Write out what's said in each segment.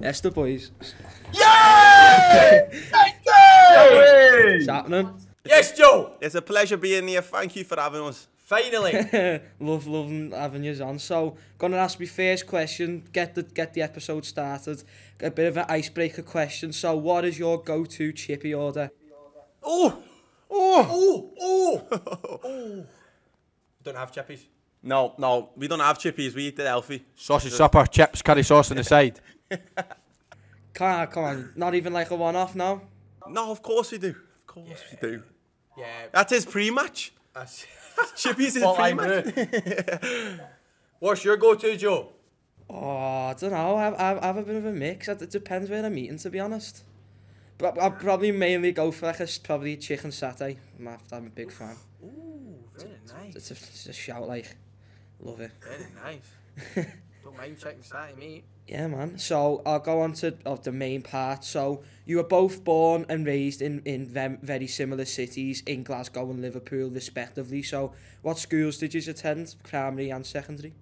Esther boys. Yay! Thank you! What's happening? Yes, Joe. It's a pleasure being here. Thank you for having us. Finally. love, love having you on. So, gonna ask me first question. Get the get the episode started. A bit of an icebreaker question. So, what is your go-to chippy order? Oh, Oh! oh, oh, oh. Don't have chippies. No, no, we don't have chippies. We eat the healthy. Sausage supper, chips, curry sauce on the side. Car, come on. Not even like a one-off now? No, of course we do. Of course yeah. we do. Yeah. That's his pre-match. That's... Chippy's his pre-match. What's your go-to, Joe? Oh, I don't know. I, I, I have a bit of a mix. It depends where I'm eating, to be honest. But I'll probably mainly go for like a, probably chicken satay. I'm, I'm a big fan. Ooh, very nice. It's a, it's a shout, like. Love it. Very nice. Don't mind chicken satay, mate. Yeah, man. So I'll go on to of the main part. So you were both born and raised in in vem- very similar cities in Glasgow and Liverpool, respectively. So what schools did you attend, primary and secondary?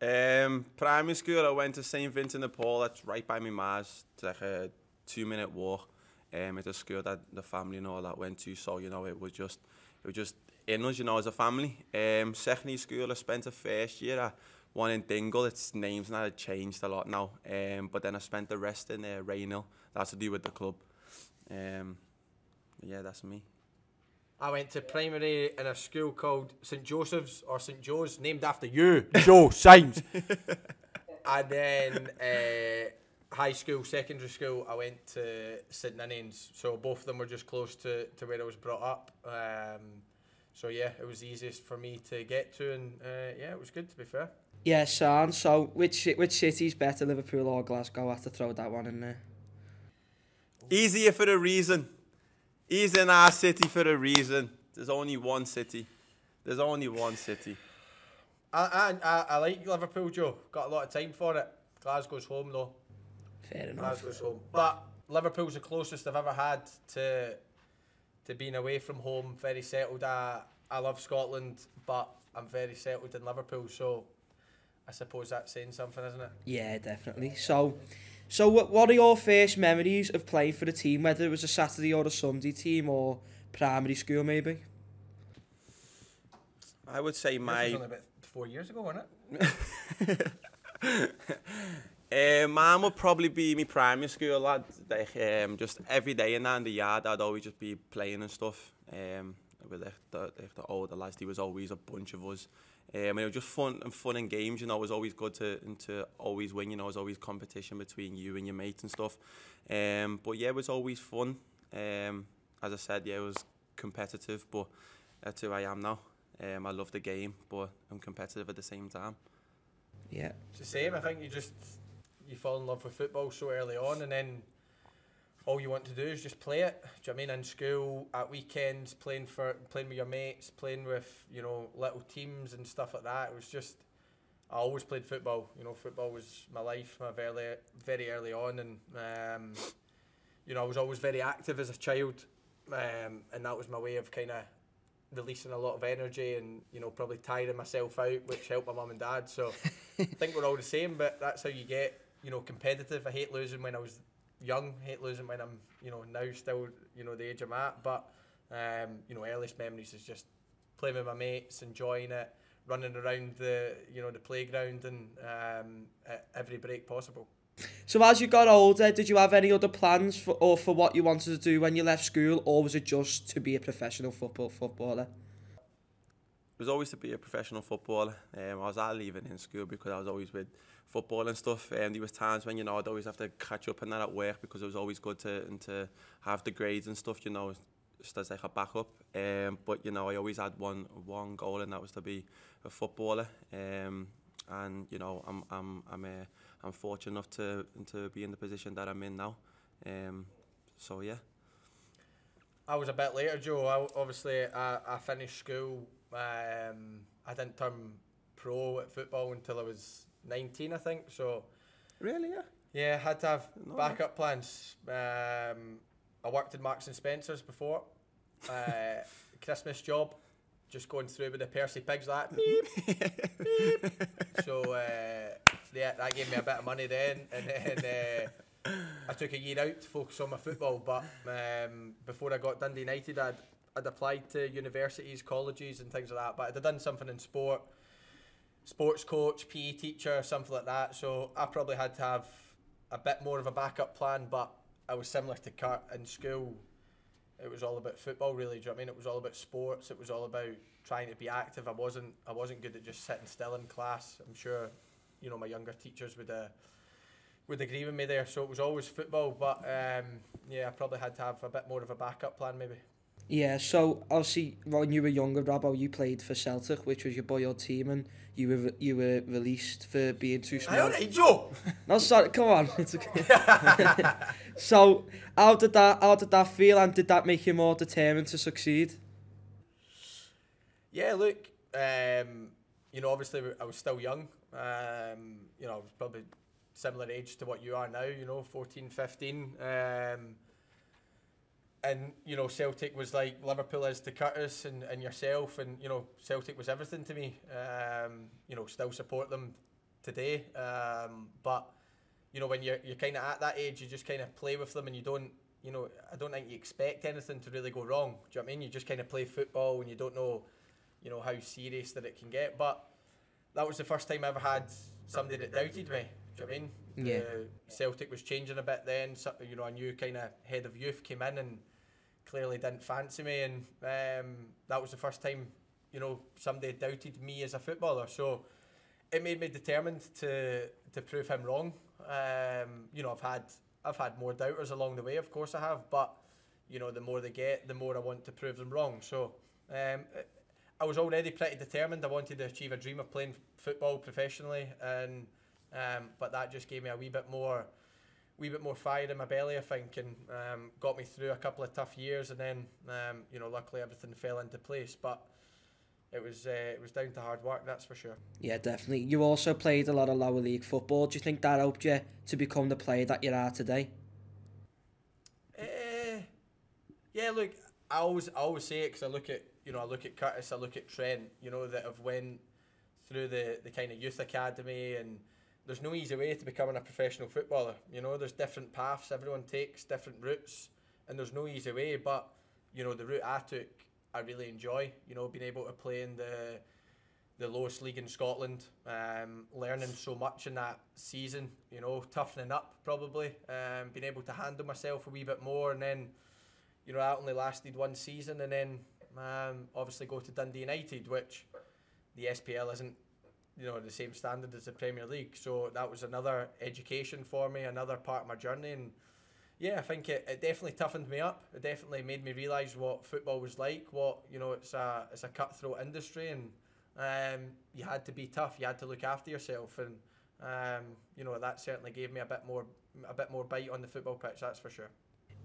Um, primary school, I went to St. Vincent de Paul. That's right by my ma's. It's like a two-minute walk. Um, it's a school that the family and all that went to. So you know, it was just, it was just in us, you know, as a family. Um, secondary school, I spent a first year at one in Dingle. Its name's now changed a lot now. Um, but then I spent the rest in uh, Rainhill. That's to do with the club. Um, yeah, that's me. I went to primary in a school called St Joseph's or St Joe's, named after you. Joe, Symes. and then uh, high school, secondary school, I went to St Ninians. So both of them were just close to, to where I was brought up. Um, so yeah, it was the easiest for me to get to, and uh, yeah, it was good to be fair. Yeah, Sean. So which ci- which city's better, Liverpool or Glasgow? I have to throw that one in there. Easier for a reason. He's in our city for a reason. There's only one city. There's only one city. I, I, I, I like Liverpool, Joe. Got a lot of time for it. Glasgow's home though. Fair enough. Glasgow's home. But Liverpool's the closest I've ever had to to being away from home, very settled. I, I love Scotland, but I'm very settled in Liverpool, so I suppose that's saying something, isn't it? Yeah, definitely. So, so what what are your first memories of playing for the team? Whether it was a Saturday or a Sunday team or primary school, maybe. I would say This was my only about four years ago, wasn't it? uh, mine would probably be my primary school lad. Like um, just every day in there in the yard, I'd always just be playing and stuff. Um, with the, the, like the older lads, there was always a bunch of us. Um, and it was just fun and fun and games. You know, it was always good to and to always win. You know, it was always competition between you and your mates and stuff. Um, but yeah, it was always fun. Um, as I said, yeah, it was competitive, but that's who I am now. Um, I love the game, but I'm competitive at the same time. Yeah. It's the same. I think you just you fall in love with football so early on, and then all you want to do is just play it. Do you know I mean in school at weekends, playing for playing with your mates, playing with you know little teams and stuff like that. It was just I always played football. You know, football was my life, my very very early on, and um, you know I was always very active as a child, um, and that was my way of kind of releasing a lot of energy and you know probably tiring myself out, which helped my mum and dad. So I think we're all the same, but that's how you get you know competitive. I hate losing when I was young, hate losing when I'm you know now still you know the age I'm at. But um, you know earliest memories is just playing with my mates, enjoying it, running around the you know the playground and um, at every break possible. So as you got older, did you have any other plans for or for what you wanted to do when you left school, or was it just to be a professional football footballer? It was always to be a professional footballer. Um, I was out leaving in school because I was always with football and stuff. And there was times when you know I'd always have to catch up and that at work because it was always good to and to have the grades and stuff. You know, just as like a backup. Um, but you know, I always had one one goal, and that was to be a footballer. Um, and you know, I'm I'm I'm uh, I'm fortunate enough to to be in the position that I'm in now. Um, so yeah. I was a bit later, Joe. I, obviously, I, I finished school. Um, I didn't turn pro at football until I was 19, I think. So, Really? Yeah. yeah, had to have No. backup plans. Um, I worked in Marks and Spencers before. Uh, Christmas job, just going through with the Percy pigs like beep, beep. So uh, yeah, that gave me a bit of money then, and then uh, I took a year out to focus on my football. But um, before I got Dundee United, I'd, I'd applied to universities, colleges, and things like that. But I'd done something in sport, sports coach, PE teacher, something like that. So I probably had to have a bit more of a backup plan. But I was similar to Kurt in school. It was all about football, really. Do you know what I mean? It was all about sports. It was all about trying to be active. I wasn't. I wasn't good at just sitting still in class. I'm sure, you know, my younger teachers would uh, would agree with me there. So it was always football. But um, yeah, I probably had to have a bit more of a backup plan, maybe. Yeah, so obviously when you were younger, Robbo, you played for Celtic, which was your boyhood team, and you were you were released for being too small. All right, Joe. No, sorry, come on. It's okay. so how did that how did that feel, and did that make you more determined to succeed? Yeah, look, um, you know, obviously I was still young. Um, you know, I was probably similar age to what you are now, you know, 14, 15. Um, and, you know, Celtic was like Liverpool is to Curtis and, and yourself. And, you know, Celtic was everything to me. Um, you know, still support them today. Um, but, you know, when you're, you're kind of at that age, you just kind of play with them and you don't, you know, I don't think you expect anything to really go wrong. Do you know what I mean? You just kind of play football and you don't know you know how serious that it can get. But that was the first time I ever had somebody that doubted me. Do you know what I mean? Yeah. Uh, Celtic was changing a bit then. So, you know, a new kind of head of youth came in and clearly didn't fancy me, and um, that was the first time you know somebody doubted me as a footballer. So it made me determined to to prove him wrong. Um, you know, I've had I've had more doubters along the way, of course I have, but you know, the more they get, the more I want to prove them wrong. So um, I was already pretty determined. I wanted to achieve a dream of playing football professionally, and um, but that just gave me a wee bit more, wee bit more fire in my belly, I think, and um, got me through a couple of tough years. And then, um, you know, luckily everything fell into place. But it was uh, it was down to hard work, that's for sure. Yeah, definitely. You also played a lot of lower league football. Do you think that helped you to become the player that you are today? Uh, yeah, look, I always I always say it because I look at you know I look at Curtis, I look at Trent, you know that have went through the the kind of youth academy and there's no easy way to becoming a professional footballer. You know, there's different paths everyone takes, different routes, and there's no easy way. But you know, the route I took, I really enjoy. You know, being able to play in the the lowest league in Scotland, um, learning so much in that season. You know, toughening up probably, um, being able to handle myself a wee bit more, and then, you know, that only lasted one season, and then um, obviously go to Dundee United, which the SPL isn't you know the same standard as the Premier League. So that was another education for me, another part of my journey, and yeah, I think it, it definitely toughened me up. It definitely made me realise what football was like. What you know, it's a it's a cutthroat industry, and um, you had to be tough. You had to look after yourself, and um, you know that certainly gave me a bit more a bit more bite on the football pitch. That's for sure.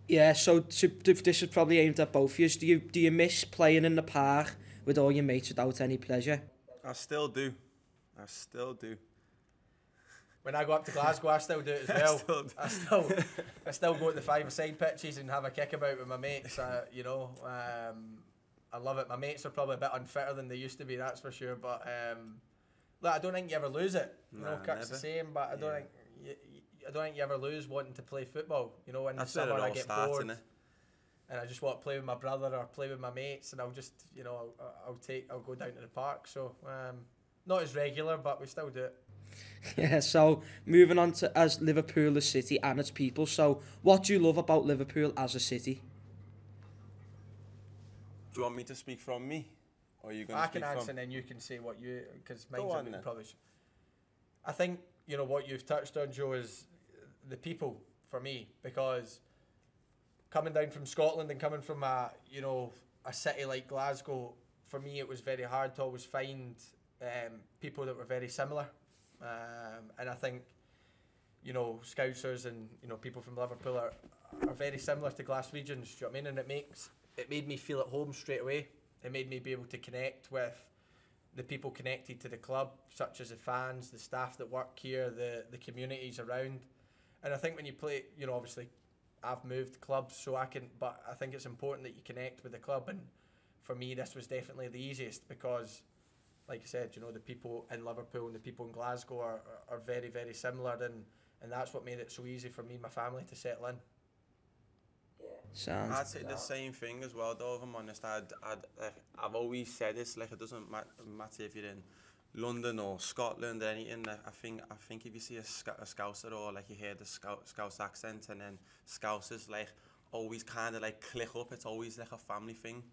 Yeah, so to, this is probably aimed at both of you. Do you do you miss playing in the park with all your mates without any pleasure? I still do. I still do. When I go up to Glasgow, I still do it as I well. still do. I still, I still go to the five-a-side pitches and have a kick about with my mates. Uh, you know, um, I love it. My mates are probably a bit unfitter than they used to be, that's for sure. But um, look, I don't think you ever lose it. You know, Nah, Kurt's the same, but I don't Yeah. think you, you- I don't think you ever lose wanting to play football. You know, in That's the summer I get starts, bored and I just want to play with my brother or play with my mates, and I'll just, you know, I'll, I'll take, I'll go down to the park. So, um, not as regular, but we still do it. Yeah, so moving on to as Liverpool, a city and its people. So, what do you love about Liverpool as a city? Do you want me to speak from me? Or are you going to I speak can answer from... and then you can say what you because Go mine's a on then. probably. sh- I think you know what you've touched on, Joe, is the people for me because coming down from Scotland and coming from a you know a city like Glasgow, for me it was very hard to always find um, people that were very similar, um, and I think you know Scousers and you know people from Liverpool are, are very similar to Glaswegians. Do you know what I mean? And it makes it made me feel at home straight away. It made me be able to connect with the people connected to the club, such as the fans, the staff that work here, the the communities around. And I think when you play, you know, obviously, I've moved clubs, so I can. But I think it's important that you connect with the club. And for me, this was definitely the easiest because like I said, you know, the people in Liverpool and the people in Glasgow are, are, are very, very similar, and, and that's what made it so easy for me and my family to settle in. Sound. I'd say the same thing as well, though, if I'm honest. I'd, I'd, like, I've always said this, like, it doesn't mat- matter if you're in London or Scotland or anything. I I think, I think if you see a, sc- a Scouser or, like, you hear the Scout, Scouse accent and then Scousers, like, always kind of, like, click up. It's always, like, a family thing.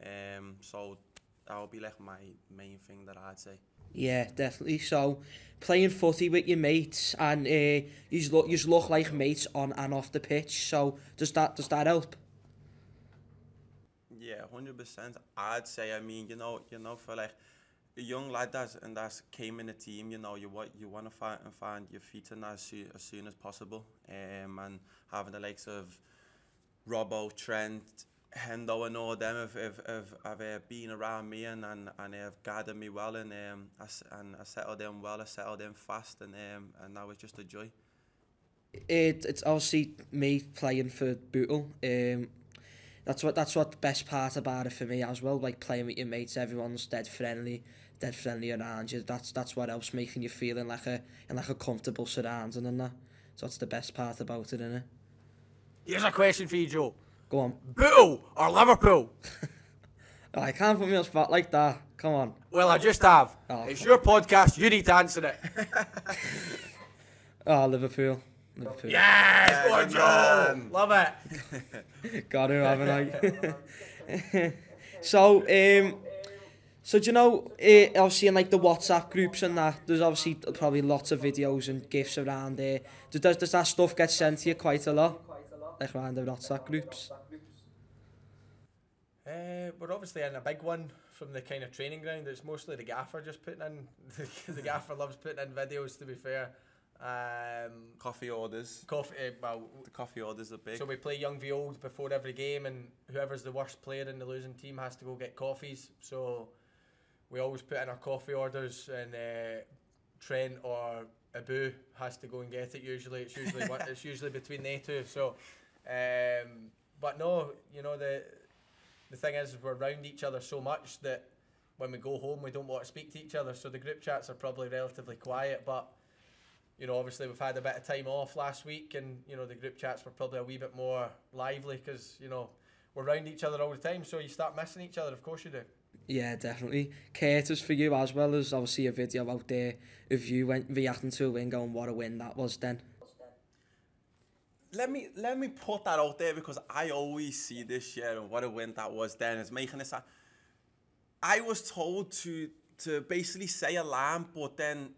Um, so that would be, like, my main thing that I'd say. Yeah, definitely. So, playing footy with your mates and uh, you look you look like mates on and off the pitch. So, does that does that help? Yeah, hundred percent. I'd say. I mean, you know, you know, for like a young lad that's and that's came in the team, you know, you want you want to find and find your feet in as soon, as soon as possible. Um, and having the likes of Robbo, Trent, hendo yn o dem if, have, have, have I've been around me and, and, and I've gathered me well and, um, I, and I settled in well, I settled in fast and, um, and now it's just a joy. It, it's obviously me playing for Bootle. Um, that's what that's what the best part about it for me as well, like playing with your mates, everyone's dead friendly, dead friendly around you. That's that's what helps making you feeling like a and like a comfortable surrounding and that. So that's the best part about it, isn't it? Here's a question for you, Joe. Go on. Bootle or Liverpool? Oh, I can't put me on the spot like that. Come on. Well, I just have. Oh. It's your podcast. You need to answer it. Oh, Liverpool. Liverpool. Yes, go on, Joe. Love it. Got her, haven't I? so, um, so do you know, uh, obviously in like the WhatsApp groups and that, there's obviously probably lots of videos and gifs around there. Does, does, does that stuff get sent to you quite a lot? Like around the WhatsApp groups? Uh, we're obviously in a big one from the kind of training ground. It's mostly the gaffer just putting in. the gaffer loves putting in videos. To be fair, um, Coffee orders. coffee. Uh, well, The coffee orders are big. so we play young v old before every game, and whoever's the worst player in the losing team has to go get coffees. So we always put in our coffee orders, and uh, Trent or Abu has to go and get it. Usually, it's usually one, it's usually between they two. So, um, but no, you know the the thing is we're around each other so much that when we go home we don't want to speak to each other. So the group chats are probably relatively quiet, but you know obviously we've had a bit of time off last week, and you know the group chats were probably a wee bit more lively because you know we're around each other all the time. So you start missing each other. Of course you do. Yeah, definitely. Curtis, for you as well, there's obviously a video out there of you went reacting to a win going, what a win that was then. Let me let me put that out there because I always see this year and what a win that was then is making this. I was told to to basically say a line, but then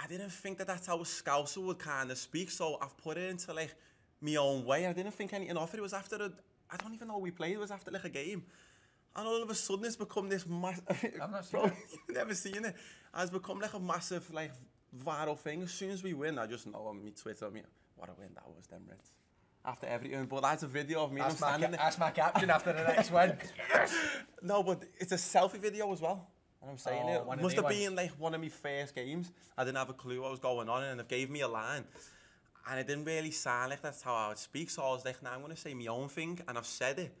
I didn't think that that's how a Scouser would kind of speak, so I've put it into like my own way. I didn't think anything of it. It was after a, I don't even know what we played. It was after like a game. And all of a sudden, it's become this massive. I've not seen Bro, it. you've never seen it. It's become like a massive, like, viral thing. As soon as we win, I just know on my Twitter, me, what a win that was, them Reds. After everything. But that's a video of me. That's my, standing ca- there. that's my caption after the next win. No, but it's a selfie video as well. And I'm saying Oh, it one must have ones. been like one of my first games. I didn't have a clue what was going on, and they gave me a line, and it didn't really sound like that's how I would speak. So I was like, "Nah, I'm gonna say my own thing," and I've said it.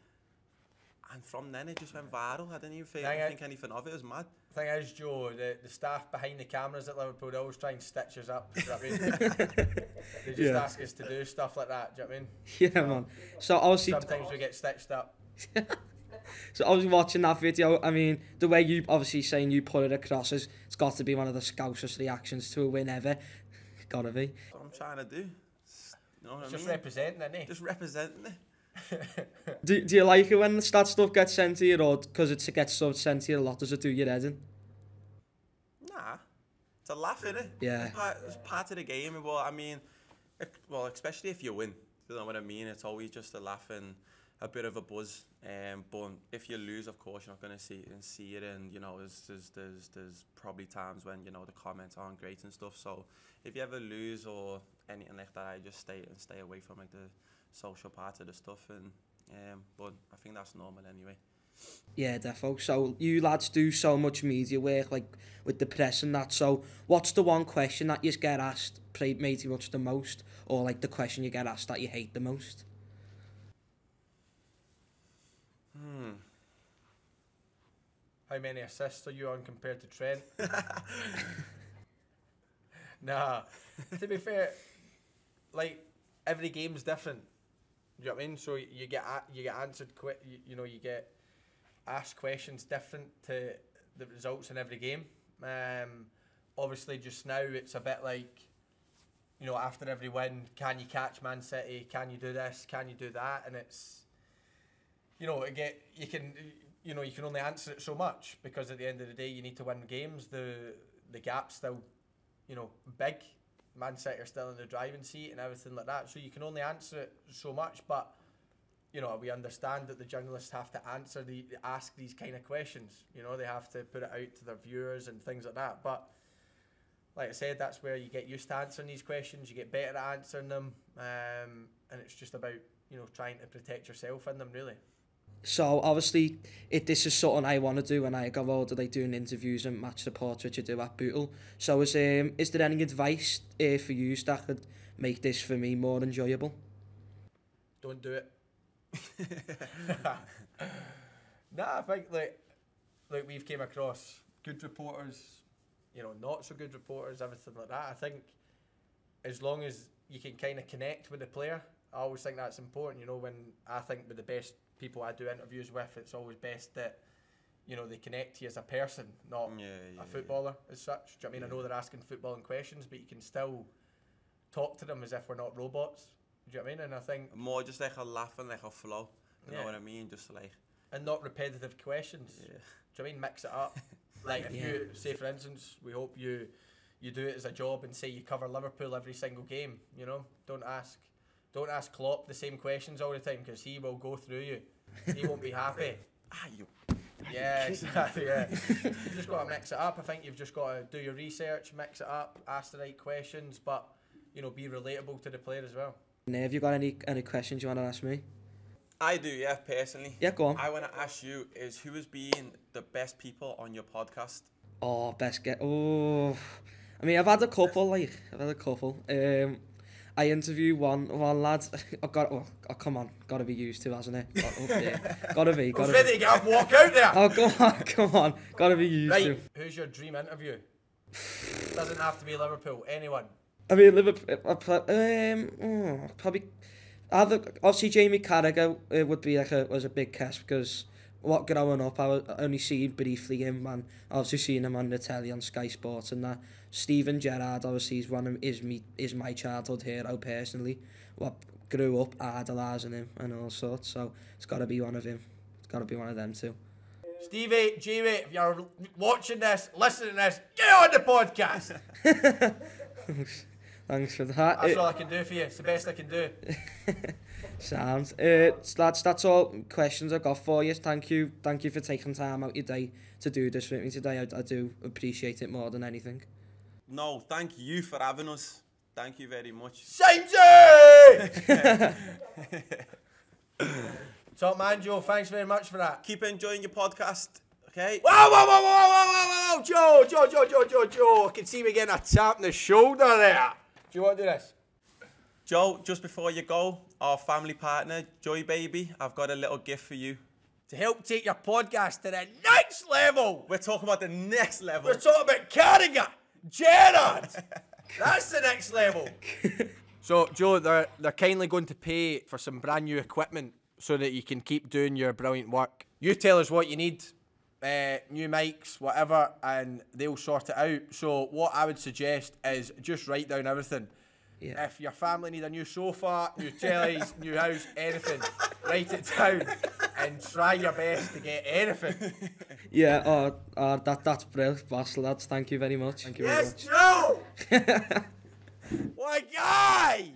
And from then it just went viral. I didn't even think, think anything of it. It was mad. Thing is, Joe, the, the staff behind the cameras at Liverpool they always try and stitch us up. Do you know what I mean? they just Yeah. ask us to do stuff like that. Do you know what I mean? Yeah, man. So obviously, Sometimes we get stitched up. so I was watching that video. I mean, the way you obviously saying you put it across is it's got to be one of the scousest reactions to a win ever. Gotta be. That's what I'm trying to do. You know what It's I just mean? representing, isn't it? just representing it. do, do you like it when stat stuff gets sent to you, or because it gets so sent to you a lot, does it do your head in? Nah. It's a laugh, innit? Yeah. It's part, it's part of the game. Well, I mean, well, especially if you win. You know what I mean? It's always just a laugh and a bit of a buzz Um, but if you lose, of course, you're not going to see and see it. And you know, there's, there's there's there's probably times when you know the comments aren't great and stuff. So if you ever lose or anything like that, I just stay and stay away from like the social part of the stuff. And um, but I think that's normal anyway. Yeah, defo. So you lads do so much media work, like with the press and that. So what's the one question that you get asked pretty much the most, or like the question you get asked that you hate the most? How many assists are you on compared to Trent? nah. To be fair, like every game's different. You know what I mean? So you get a- you get answered quick. You, you know you get asked questions different to the results in every game. Um, obviously, just now it's a bit like you know after every win, can you catch Man City? Can you do this? Can you do that? And it's you know it get you can you know you can only answer it so much because at the end of the day you need to win games. The the gap's still you know big. Man City are still in the driving seat and everything like that. So you can only answer it so much, but you know we understand that the journalists have to answer the ask these kind of questions. You know they have to put it out to their viewers and things like that. But like I said, that's where you get used to answering these questions. You get better at answering them, um, and it's just about you know trying to protect yourself in them really. So obviously, it this is something I want to do when I go older, like doing interviews and match reports, which I do at Bootle. So is um is there any advice uh, for you that could make this for me more enjoyable? Don't do it. nah, I think like like we've came across good reporters, you know, not so good reporters, everything like that. I think as long as you can kind of connect with the player, I always think that's important. You know, when I think with the best people I do interviews with, it's always best that you know they connect to you as a person, not Yeah, yeah, a footballer as such. Do you know I mean? I know they're asking footballing questions, but you can still talk to them as if we're not robots. Do you know what I mean? And I think More just like a laugh and like a flow. You Yeah. know what I mean? Just like and not repetitive questions. yeah. Do you know I mean? Mix it up. like if you say, for instance, we hope you you do it as a job and say you cover Liverpool every single game. You know, don't ask don't ask Klopp the same questions all the time because he will go through you. He won't be happy. Ah, you. Yeah, exactly. Yeah, you've just got to mix it up. I think you've just got to do your research, mix it up, ask the right questions, but you know, be relatable to the player as well. Now, have you got any any questions you want to ask me? I do, yeah, personally. Yeah, go on. I want to ask you: Is who has been the best people on your podcast? Oh, best get. Oh, I mean, I've had a couple. Like, I've had a couple. Um, I interview one one lad. I got. Oh, oh, come on, got to be used to, hasn't it? Oh, yeah. Gotta be. I Gotta was be. ready to get up walk out there. Oh, come on, come on. Gotta be used to. Right, who's your dream interview? Doesn't have to be Liverpool. Anyone. I mean, Liverpool. I pro- Um, oh, probably. Either, obviously, Jamie Carragher uh, would be like a was a big cast because what got up, I, was, only seen briefly him, man. Obviously seen him on the telly on Sky Sports and that. Steven Gerrard, obviously, is one of is me is my childhood hero personally. What grew up idolising him and all sorts, so it's got to be one of him. It's got to be one of them too. Stevie, Jamie, if you're watching this, listening to this, get on the podcast. Thanks for that. That's Uh, all I can do for you. It's the best I can do. Sounds. Uh, lads, that's all questions I've got for you. Thank you. Thank you for taking time out your day to do this with me today. I, I do appreciate it more than anything. No, thank you for having us. Thank you very much. Samesy! Top man, Joe, thanks very much for that. Keep enjoying your podcast, okay? Whoa, whoa, whoa, whoa, whoa, whoa, whoa, whoa, Joe, Joe, Joe, Joe, Joe, Joe. I can see me getting a tap on the shoulder there. Do you want to do this? Joe, just before you go, our family partner, Joy Baby, I've got a little gift for you. To help take your podcast to the next level, We're talking about the next level. we're talking about Carragher, Gerrard. That's the next level. So, Joe, they're, they're kindly going to pay for some brand new equipment so that you can keep doing your brilliant work. You tell us what you need, uh, new mics, whatever, and they'll sort it out. So what I would suggest is just write down everything. Yeah. If your family need a new sofa, new tellies, new house, anything, write it down and try your best to get anything. Yeah. Oh, oh that that's brilliant, boss lads. Thank you very much. Thank you very Yes, much. Joe! what a guy!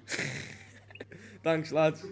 Thanks, lads.